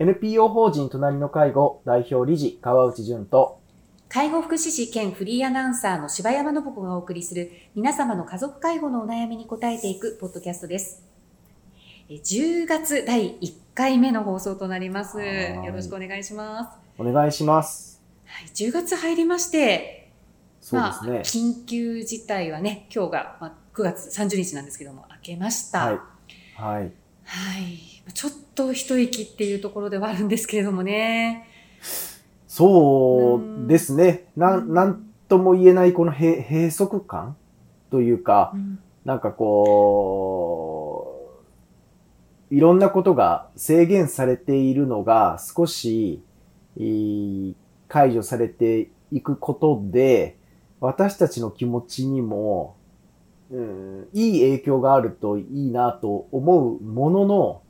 NPO 法人隣の介護代表理事川内淳と介護福祉士兼フリーアナウンサーの柴山信子がお送りする皆様の家族介護のお悩みに答えていくポッドキャストです。え10月第1回目の放送となります。はいよろしくお願いします。お願いします。はい、10月入りまして、そうですね。まあ、緊急事態はね、今日が、まあ、9月30日なんですけども、明けました。はい。はい。はい。ちょっと一息っていうところではあるんですけれどもね。そうですね。なん、なんとも言えないこの閉閉塞感というか、うんなんかこう、いろんなことが制限されているのが少し、解除されていくことで、私たちの気持ちにも、うん、いい影響があるといいなと思うものの、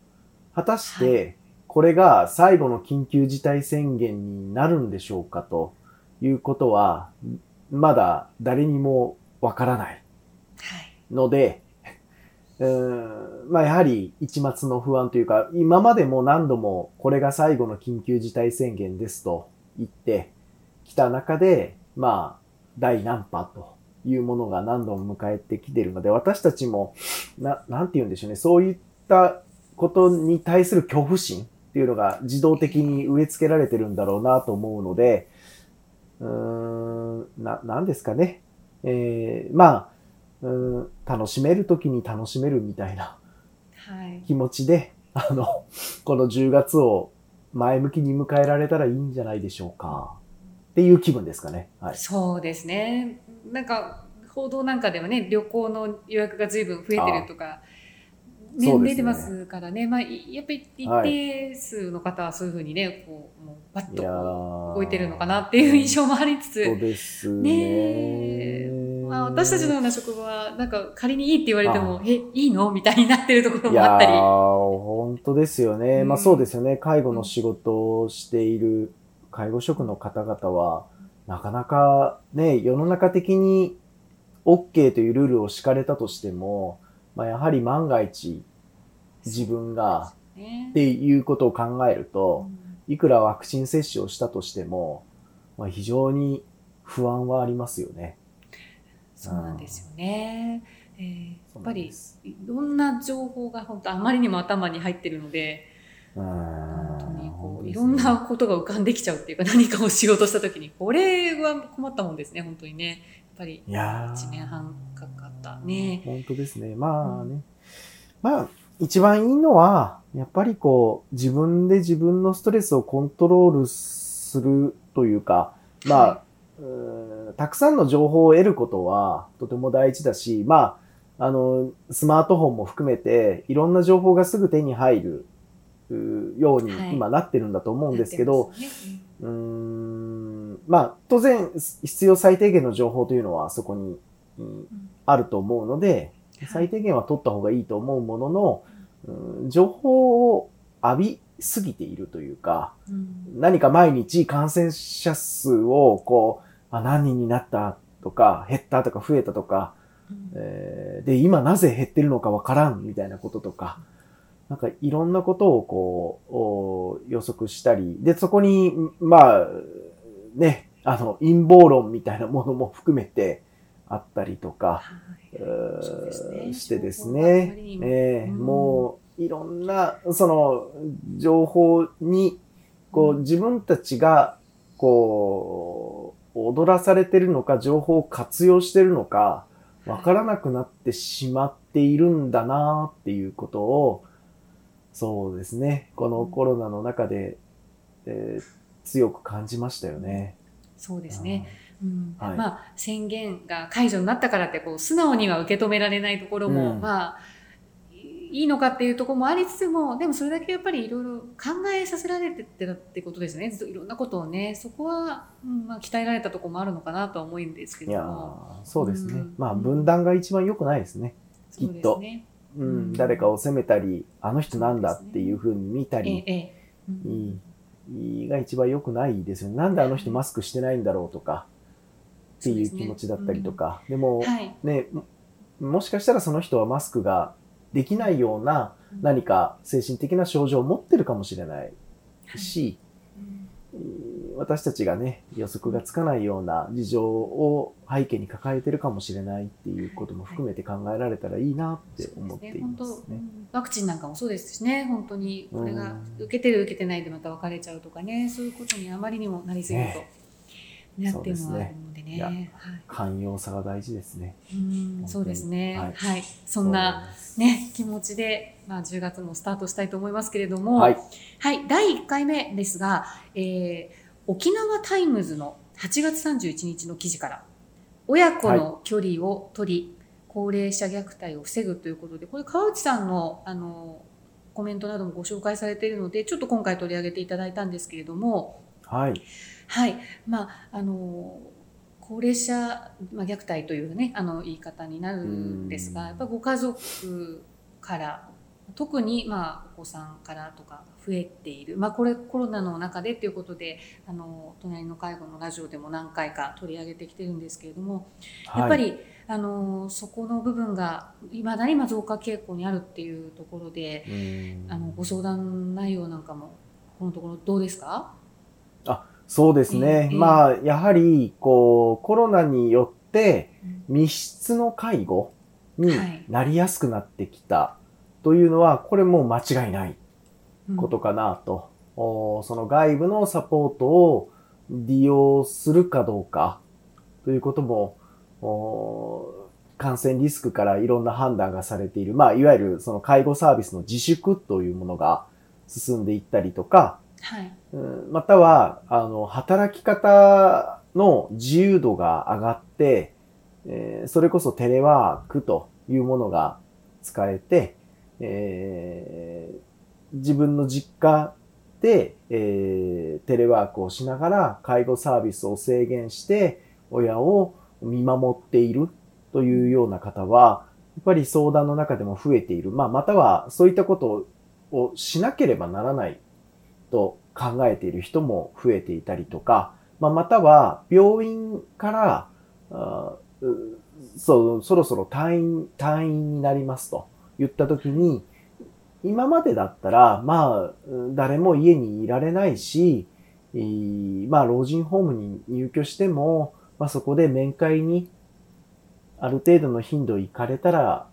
果たしはてこれが最後の緊急事態宣言になるんでしょうかということは、まだ誰にもわからない。はい。ので、うーんまあやはり一末の不安というか、今までも何度もこれが最後の緊急事態宣言ですと言ってきた中で、まあ第何波というものが何度も迎えてきているので、私たちも、な、なんて言うんでしょうね、そういったことに対する恐怖心っていうのが自動的に植え付けられてるんだろうなと思うので、うーん、な、なんですかね。えー、まあ、うん、楽しめるときに楽しめるみたいなはい。気持ちで、あの、この10月を前向きに迎えられたらいいんじゃないでしょうか。っていう気分ですかね。はい。そうですね。なんか、報道なんかではね、旅行の予約が随分増えてるとか、ね出てますからね。まあ、いやっぱり一定数の方はそういうふうにね、こう、もう、バッと動いてるのかなっていう印象もありつつ、そうですねねえ。まあ、私たちのような職場は、なんか仮にいいって言われてもあ、え、いいのみたいになってるところもあったり。ー、本当ですよね。うんまあそうですよね。介護の仕事をしている介護職の方々は、なかなかね、世の中的に OK というルールを敷かれたとしても、まあやはり万が一自分がね。っていうことを考えるうと、ん。いくらワクチン接種をしたとしても、まあ非常に不安はありますよね。そうなんですよね。えーやっぱりいろんな情報が本当あまりにも頭に入ってるので、本本当にこういろんなことが浮かんできちゃうっていうか 何かをしようとした時にこれは困ったもんですね本当にね。やっぱりいやー1年半かかったね。本当ですね。まあね。まあ、一番いいのは、やっぱりこう、自分で自分のストレスをコントロールするというか、まあ、たくさんの情報を得ることはとても大事だし、まあ、あの、スマートフォンも含めて、いろんな情報がすぐ手に入るようにはい今なってるんだと思うんですけど、なってますねうーんまあ、当然、必要最低限の情報というのはそこに、あると思うので、最低限は取った方がいいと思うものの、うん情報を浴びすぎているというか、うん。何か毎日感染者数をこう、あ何人になったとか、減ったとか増えたとか、うん。えーで、今なぜ減ってるのかわからんみたいなこととか、なんかいろんなことをこうお予測したり、で、そこに、まあ、ね、あの、陰謀論みたいなものも含めてあったりとか、はい。ねしてですね。ええうん。もういろんな、その、情報に、こう、うん。自分たちが、こう、踊らされてるのか、情報を活用してるのか、わからなくなってしまっているんだなっていうことを、そうですね、このコロナの中で、えー強く感じましたよね。そうですね。うんはい。まあ宣言が解除になったからってこう素直には受け止められないところも、うん。まあいいのかっていうところもありつつもでもそれだけやっぱりいろいろ考えさせられてってたってことですね。ずっといろんなことをねそこは、うんまあ、鍛えられたところもあるのかなとは思うんですけいやどもーそうですね。うん。まあ、分断が一番良くないですね。きっと。ねうん、うん。誰かを責めたり、あの人なんだっていう風に見たええり、ええ。うん。いい。いいが一番良くないですよね。なんであの人マスクしてないんだろうとか、っていう気持ちだったりとか。でも、はい。ね、ももしかしたらその人はマスクができないような何か精神的な症状を持ってるかもしれない。し、私たちがね、予測がつかないような事情を背景に抱えてるかもしれないっていうことも含めて考えられたらいいなって思っていますね。ワクチンなんかもそうですしね、本当にこれが受けてる受けてないでまた分かれちゃうとかね、そういうことにあまりにもなりすぎると。ねねっていうのはあるのでね。はい、寛容さが大事ですね。うんそうですね、はい。はい。そんなね、気持ちで、まあ、10月もスタートしたいと思いますけれども、はい。はい、第1回目ですが、えー、沖縄タイムズの8月31日の記事から、親子の距離を取り、はい、高齢者虐待を防ぐということで、これ川内さんの、あの、コメントなどもご紹介されているので、ちょっと今回取り上げていただいたんですけれども、はい。はい。まあ、あの、高齢者、まあ、虐待というね、あの言い方になるんですが、やっぱご家族から特に、まあ、お子さんからとか増えている、まあ、これコロナの中でっていうことであの隣の介護のラジオでも何回か取り上げてきてるんですけれども、はい、やっぱりあのそこの部分がいまだに増加傾向にあるっていうところであのご相談内容なんかもこのところどうですか？あそうですね、えー、まあやはりこうコロナによって密室の介護になりやすくなってきた。というのは、これも間違いないことかなと。うん、その外部のサポートを利用するかどうかということも、感染リスクからいろんな判断がされている、まあ、いわゆるその介護サービスの自粛というものが進んでいったりとか、はい、または、あの、働き方の自由度が上がって、えー、それこそテレワークというものが使えて、えー、自分の実家で、えー、テレワークをしながら介護サービスを制限して親を見守っているというような方は、やっぱり相談の中でも増えている。まあ、またはそういったことをしなければならないと考えている人も増えていたりとか、まあ、または病院からあそそろそろ退院、退院になりますと。言った時に、今までだったら、まあ、誰も家にいられないし、まあ、老人ホームに入居しても、まあ、そこで面会にある程度の頻度行かれたら、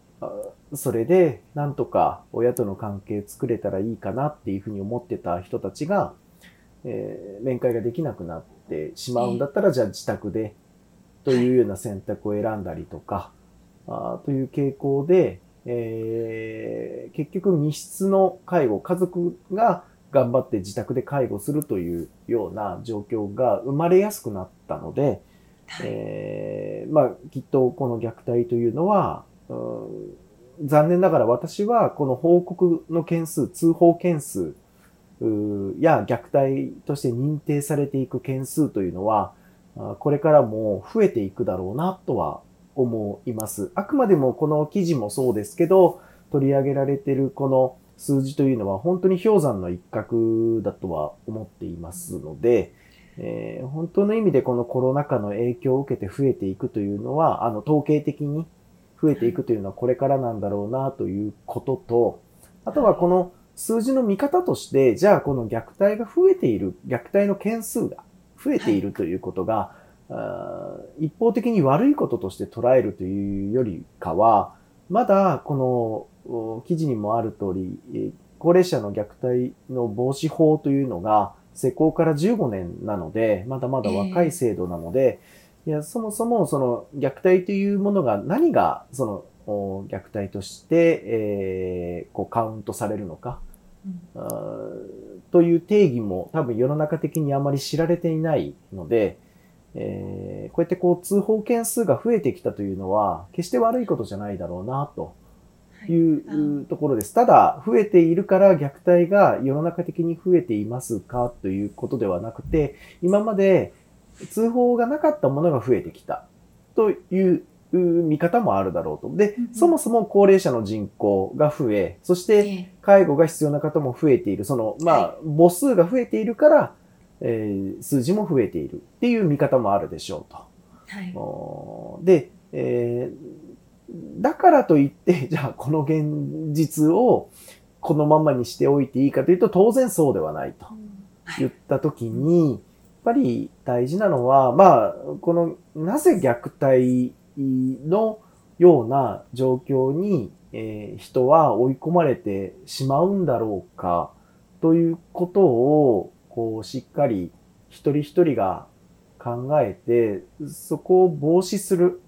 それでなんとか親との関係作れたらいいかなっていうふうに思ってた人たちが、えー、面会ができなくなってしまうんだったら、じゃあ自宅でというような選択を選んだりとか、あという傾向で、えー、結局密室の介護、家族が頑張って自宅で介護するというような状況が生まれやすくなったので、はい、えー、まあ、きっとこの虐待というのは、うん、残念ながら私はこの報告の件数、通報件数や虐待として認定されていく件数というのは、これからも増えていくだろうなとは思います。あくまでもこの記事もそうですけど、取り上げられているこの数字というのは本当に氷山の一角だとは思っていますので、えー、本当の意味でこのコロナ禍の影響を受けて増えていくというのは、あの、統計的に増えていくというのはこれからなんだろうなということと、あとはこの数字の見方として、じゃあこの虐待が増えている、虐待の件数が増えているということが、一方的に悪いこととして捉えるというよりかは、まだこの記事にもある通り、高齢者の虐待の防止法というのが施行から15年なので、まだまだ若い制度なので、えー、いやそもそもその虐待というものが何がその虐待として、えー、こうカウントされるのか、うん、という定義も多分世の中的にあまり知られていないので、えー、こうやってこう通報件数が増えてきたというのは、決して悪いことじゃないだろうな、というところです。ただ、増えているから虐待が世の中的に増えていますか？ということではなくて、今まで通報がなかったものが増えてきたという見方もあるだろうと。で、そもそも高齢者の人口が増え、そして介護が必要な方も増えている。その、まあ、母数が増えているから、えー、数字も増えているっていう見方もあるでしょうと。はい、で、えー、だからといって、じゃあこの現実をこのままにしておいていいかというと当然そうではないと。言った時に、やっぱり大事なのは、まあ、この、なぜ虐待のような状況に、えー人は追い込まれてしまうんだろうか、ということを、こう、しっかり一人一人が考えて、そこを防止する、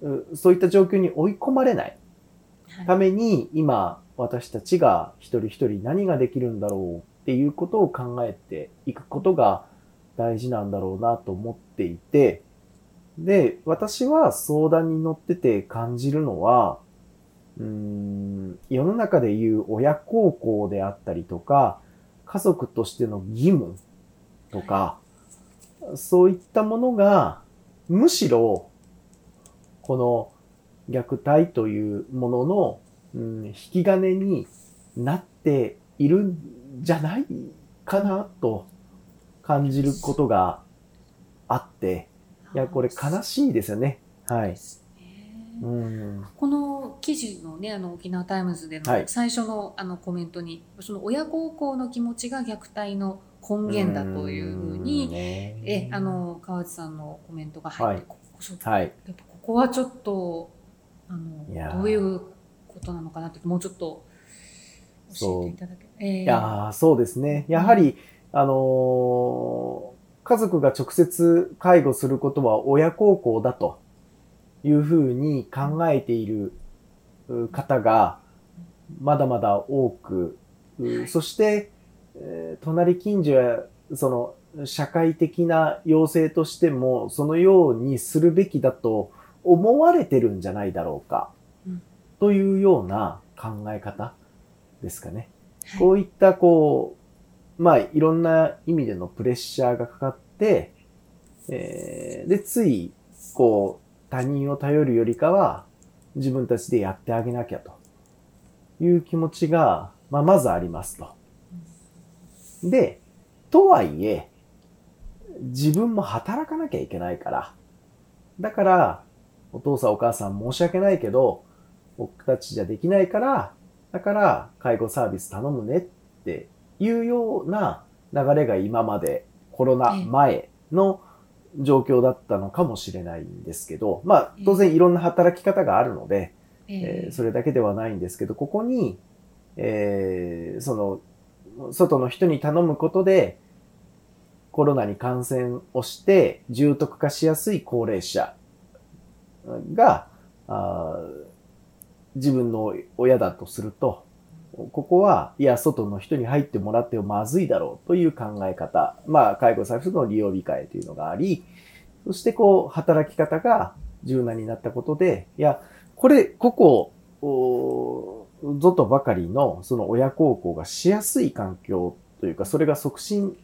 うそういった状況に追い込まれないために、今、私たちが一人一人何ができるんだろうっていうことを考えていくことが大事なんだろうなと思っていて、で、私は相談に乗ってて感じるのは、うーん、世の中でいう親孝行であったりとか、家族としての義務とか、そういったものが、むしろ、この虐待というものの、うん、引き金になっているんじゃないかなと感じることがあって、いや、これ悲しいですよね。はい。うん。この記事のね、あの沖縄タイムズでのはい最初のあのコメントに、その親孝行の気持ちが虐待の根源だというふうに、ねえ、あ、の、川内さんのコメントが入って、はいここはい。やっぱここはちょっと、あの、どういうことなのかなって、もうちょっと教えていただけえーいやーそうですね。やはり、あのー家族が直接介護することは親孝行だというふうに考えているう方がまだまだ多く、うそして、えー隣近所やその社会的な要請としてもそのようにするべきだと思われてるんじゃないだろうか、うん。というような考え方ですかね。はい。こういった、こう、まあ、いろんな意味でのプレッシャーがかかって、えーで、つい、こう、他人を頼るよりかは、自分たちでやってあげなきゃという気持ちが、まあ、まずありますと。で、とはいえ、自分も働かなきゃいけないから、だから、お父さんお母さん申し訳ないけど、僕たちじゃできないから、だから介護サービス頼むねっていうような流れが今までコロナ前の状況だったのかもしれないんですけど、まあ当然いろんな働き方があるので、えーそれだけではないんですけど、ここに、えーその、外の人に頼むことで、コロナに感染をして重篤化しやすい高齢者が、自分の親だとすると、ここは、いや、外の人に入ってもらってもまずいだろうという考え方。まあ、介護サービスの利用控えというのがあり、そしてこう、働き方が柔軟になったことで、いや、これ、ここ、とばかりの、その親孝行がしやすい環境というか、それが促進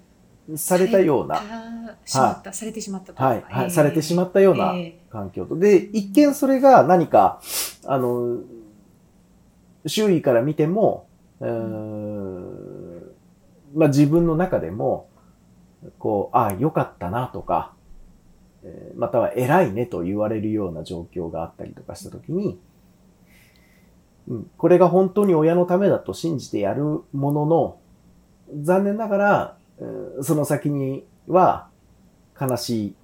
されたような、されたしまった、されてしまったと。はい、はい、されてしまっったようなえ環境と。で、一見それが何か、あの、周囲から見ても、うーんまあ自分の中でも、こう、ああ、良かったなとか、えーまたは偉いねと言われるような状況があったりとかしたときに、うん、これが本当に親のためだと信じてやるものの、残念ながら、うんその先には悲しい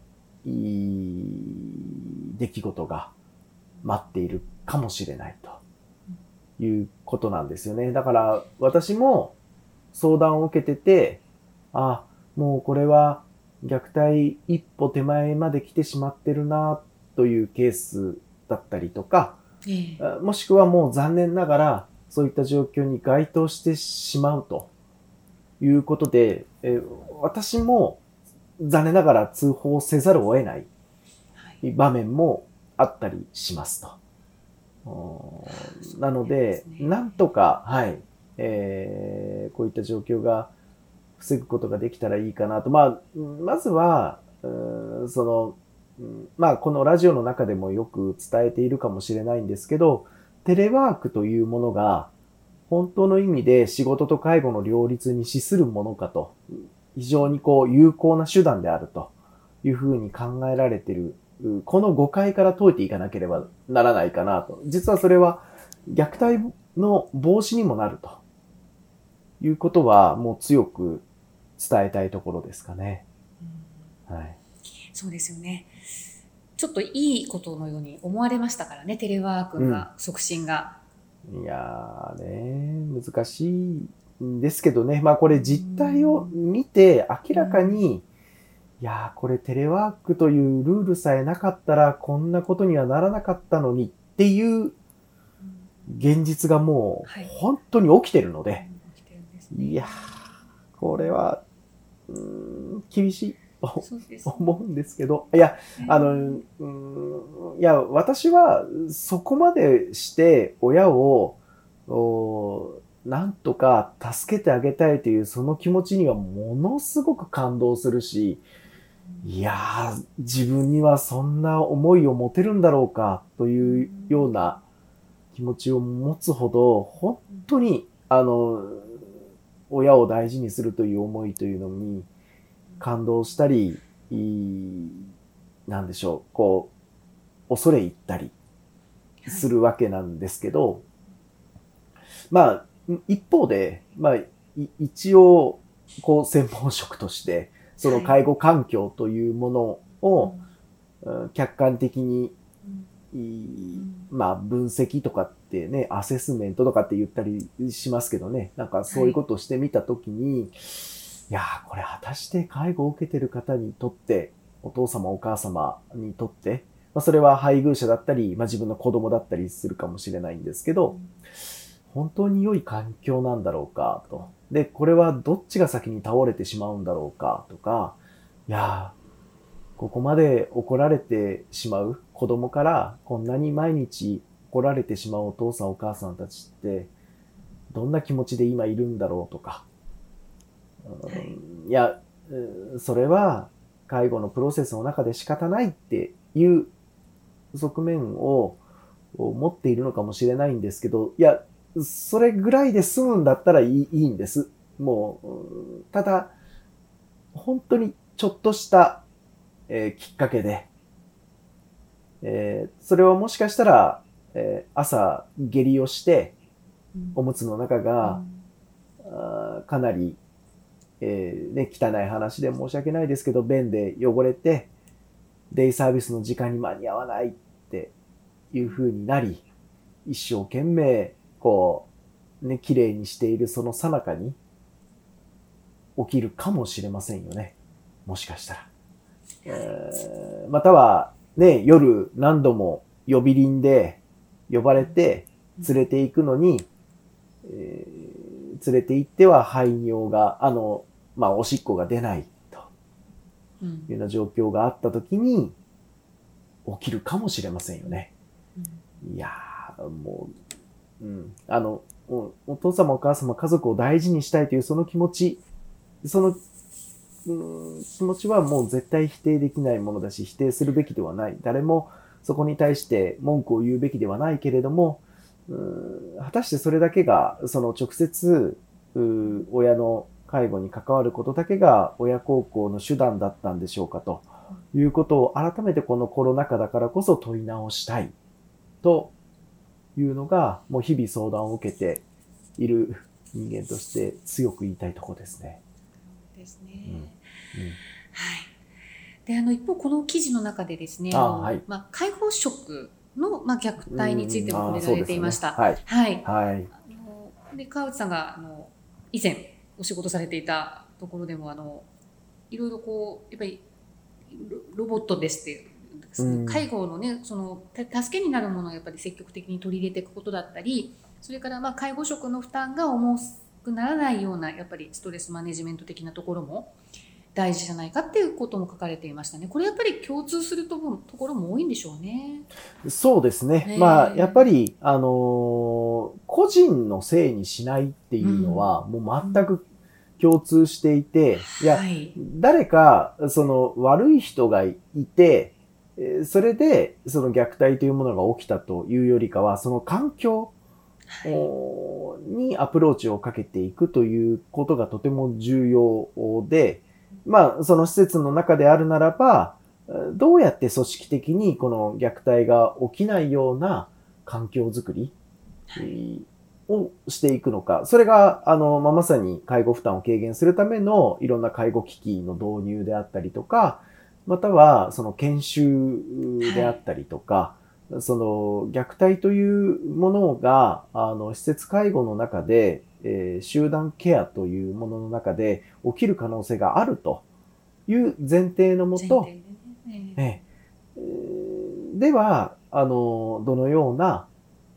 出来事が待っているかもしれないということなんですよね。だから私も相談を受けてて、あ、もうこれは虐待一歩手前まで来てしまってるなというケースだったりとか、ええあもしくはもう残念ながらそういった状況に該当してしまうということで、えー私も残念ながら通報せざるを得ない場面もあったりしますと。なのでなんとか、はい、えーこういった状況が防ぐことができたらいいかなと。まあ、うんまずは、んその、うんまあ、このラジオの中でもよく伝えているかもしれないんですけど、テレワークというものが、本当の意味で仕事と介護の両立に資するものかと、非常にこう有効な手段であるというふうに考えられている、うこの誤解から解いていかなければならないかなと。実はそれは虐待の防止にもなるということはもう強く伝えたいところですかね。うんはい。そうですよね。ちょっといいことのように思われましたからね、テレワークが、促進が。いやーね、難しいんですけどね。まあこれ実態を見て明らかに、いやーこれテレワークというルールさえなかったらこんなことにはならなかったのにっていう現実がもはい。う本当に起きてるので、起きてるんですね。いやーこれは、うーん、厳しい。と思うんですけど、いや、あの、うーんいや、私はそこまでして親を、おなんとか助けてあげたいというその気持ちにはものすごく感動するし、いやー、自分にはそんな思いを持てるんだろうかというような気持ちを持つほど、本当に、あの、親を大事にするという思いというのに感動したり、なんでしょう、こう、恐れ入ったりするわけなんですけど、まあ、一方で、まあ、い一応、こう、専門職として、その介護環境というものを、うん客観的に、まあ、分析とかってね、アセスメントとかって言ったりしますけどね、なんかそういうことをしてみたときに、い、やー、これ果たして介護を受けてる方にとって、お父様お母様にとって、まあ、それは配偶者だったり、まあ、自分の子供だったりするかもしれないんですけど、本当に良い環境なんだろうかと。で、これはどっちが先に倒れてしまうんだろうかとか、いや、ここまで怒られてしまう子供からこんなに毎日怒られてしまうお父さんお母さんたちって、どんな気持ちで今いるんだろうとか。いや、それは介護のプロセスの中で仕方ないっていう側面を持っているのかもしれないんですけど、いや、それぐらいで済むんだったらいいいいんです。もう、うんただ、本当にちょっとした、えーきっかけで、えーそれはもしかしたら、えー朝下痢をして、おむつの中が、あーかなり、えーね、汚い話で申し訳ないですけど、便で汚れて、デイサービスの時間に間に合わないっていう風になり、一生懸命、こう、ね、綺麗にしているその最中に、起きるかもしれませんよね。もしかしたら。えーまたは、ね、夜何度も呼び鈴で呼ばれて連れて行くのに、えー連れて行っては排尿が、あの、まあ、おしっこが出ないとうんいうような状況があったときに、起きるかもしれませんよね。いやー、もう、うん、あの、お父様お母様家族を大事にしたいというその気持ち、その、うん、気持ちはもう絶対否定できないものだし、否定するべきではない。誰もそこに対して文句を言うべきではないけれども、うん果たしてそれだけが、その直接、親の介護に関わることだけが親孝行の手段だったんでしょうかということを改めてこのコロナ禍だからこそ問い直したいというのが、もう日々相談を受けている人間として強く言いたいところですね。ですね。うんはい。で、あの、一方、この記事の中でですね、あのはいまあ、介護職の、まあ、虐待についても触れられていました。ねはい。はい。はい。あので、川内さんが、あの、以前お仕事されていたところでも、あの、いろいろこう、やっぱり、ロロボットですって、うん介護のね、その、た助けになるものをやっぱり積極的に取り入れていくことだったり、それから、まあ、介護職の負担が重くならないような、やっぱりストレスマネジメント的なところも大事じゃないかっていうことも書かれていましたね。これやっぱり共通するとこところも多いんでしょうね。そうですね。ねえまあ、やっぱり、あのー個人のせいにしないっていうのは、もう全く共通していて、いや、はい。誰か、その悪い人がいて、えーそれで、その虐待というものが起きたというよりかは、その環境にアプローチをかけていくということがとても重要で、まあ、その施設の中であるならば、どうやって組織的にこの虐待が起きないような環境づくり、えーをしていくのか。それが、あの、まあ、まさに介護負担を軽減するためのいろんな介護機器の導入であったりとか、または、その研修であったりとか、その虐待というものが、あの、施設介護の中で、えー集団ケアというものの中で起きる可能性があるという前提のもと、ね。えーでは、あの、どのような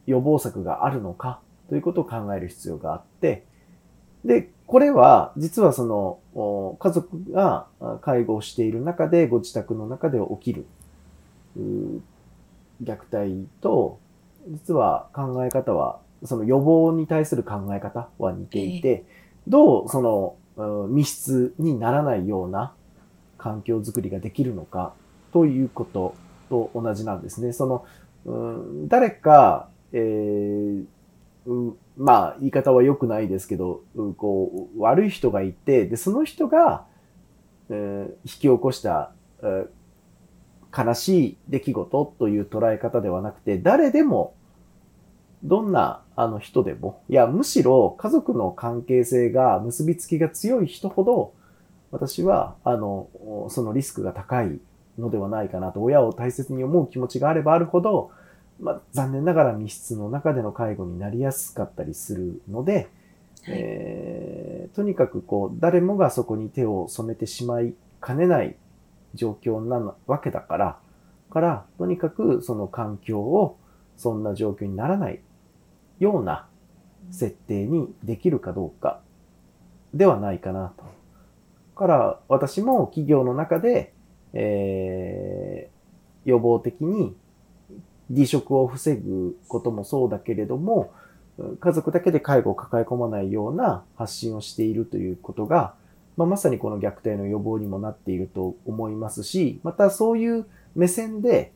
予防策があるのかということを考える必要があって、で、これは実はそのお家族があ介護をしている中でご自宅の中で起きる虐待と実は考え方はその予防に対する考え方は似ていて、どうそのうん密室にならないような環境づくりができるのかということと同じなんですね。その、うん誰か、えーうんまあ、言い方は良くないですけど、こう、悪い人がいて、で、その人が、え引き起こした、えー悲しい出来事という捉え方ではなくて、誰でも、どんなあの人でも、いや、むしろ家族の関係性が結びつきが強い人ほど、私は、あの、そのリスクが高いのではないかなと、親を大切に思う気持ちがあればあるほど、まあ、残念ながら密室の中での介護になりやすかったりするので、はいえーとにかくこう、誰もがそこに手を染めてしまいかねない状況なわけだから、から、とにかくその環境をそんな状況にならないような設定にできるかどうかではないかなと。から、私も企業の中で、えー予防的に離職を防ぐこともそうだけれども、家族だけで介護を抱え込まないような発信をしているということが、まあ、まさにこの虐待の予防にもなっていると思いますし、またそういう目線で、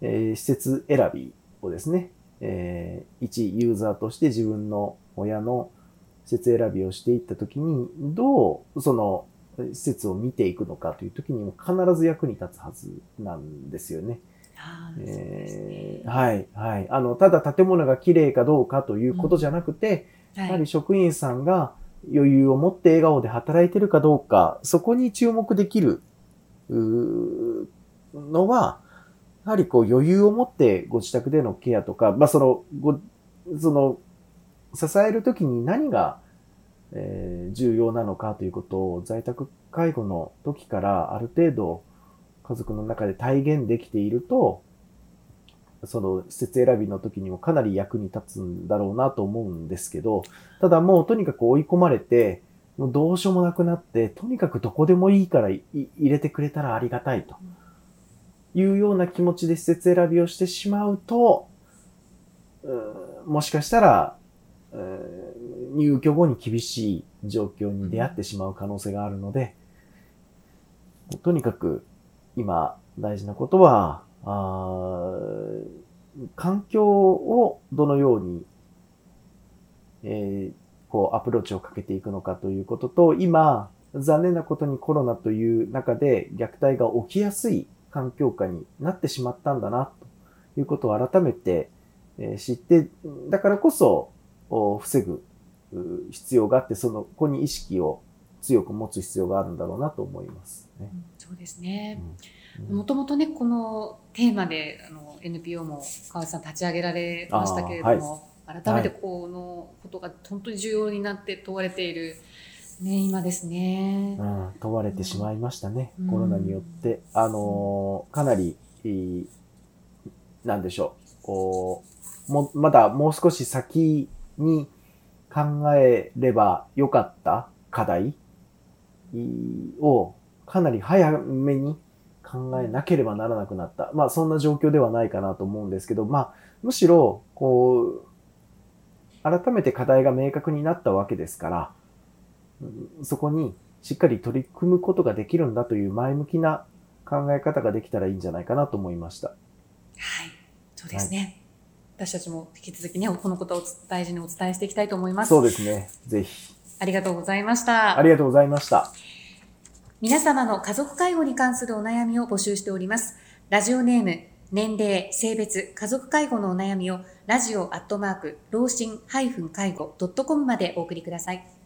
えー施設選びをですね、えー一ユーザーとして自分の親の施設選びをしていったときに、どうその施設を見ていくのかというときにも必ず役に立つはずなんですよね。えーはい、はい。あの、ただ建物が綺麗かどうかということじゃなくて、はい。やはり職員さんが余裕を持って笑顔で働いてるかどうか、そこに注目できるのは、やはりこう余裕を持ってご自宅でのケアとか、まあその、ご、その、支えるときに何が、えー重要なのかということを在宅介護の時からある程度家族の中で体現できていると、その施設選びの時にもかなり役に立つんだろうなと思うんですけど、ただもうとにかく追い込まれて、もうどうしようもなくなって、とにかくどこでもいいから入れてくれたらありがたいと。いうような気持ちで施設選びをしてしまうと、うもしかしたら、入居後に厳しい状況に出会ってしまう可能性があるので、とにかく今大事なことは、あ環境をどのように、えーこうアプローチをかけていくのかということと、今、残念なことにコロナという中で虐待が起きやすい環境下になってしまったんだな、ということを改めて、知って、だからこそ、防ぐ必要があって、その、ここに意識を強く持つ必要があるんだろうなと思いますね。うんそうですね。うんもともとね、このテーマで、あの、NPO も川内さん立ち上げられましたけれども、改めてこのことが本当に重要になって問われている、ね、今ですね。うん、問われてしまいましたね、うんコロナによって。あのーかなり、いいなんでしょう、こう、も、まだもう少し先に考えればよかった課題いをかなり早めに考えなければならなくなった。まあそんな状況ではないかなと思うんですけど、まあむしろ、こう、改めて課題が明確になったわけですから、うんそこにしっかり取り組むことができるんだという前向きな考え方ができたらいいんじゃないかなと思いました。はい。そうですね。私たちも引き続きね、このことを大事にお伝えしていきたいと思います。そうですね。ぜひ。ありがとうございました。ありがとうございました。皆様の家族介護に関するお悩みを募集しております。ラジオネーム、年齢、性別、家族介護のお悩みをラジオアットマーク、老人介護 .com までお送りください。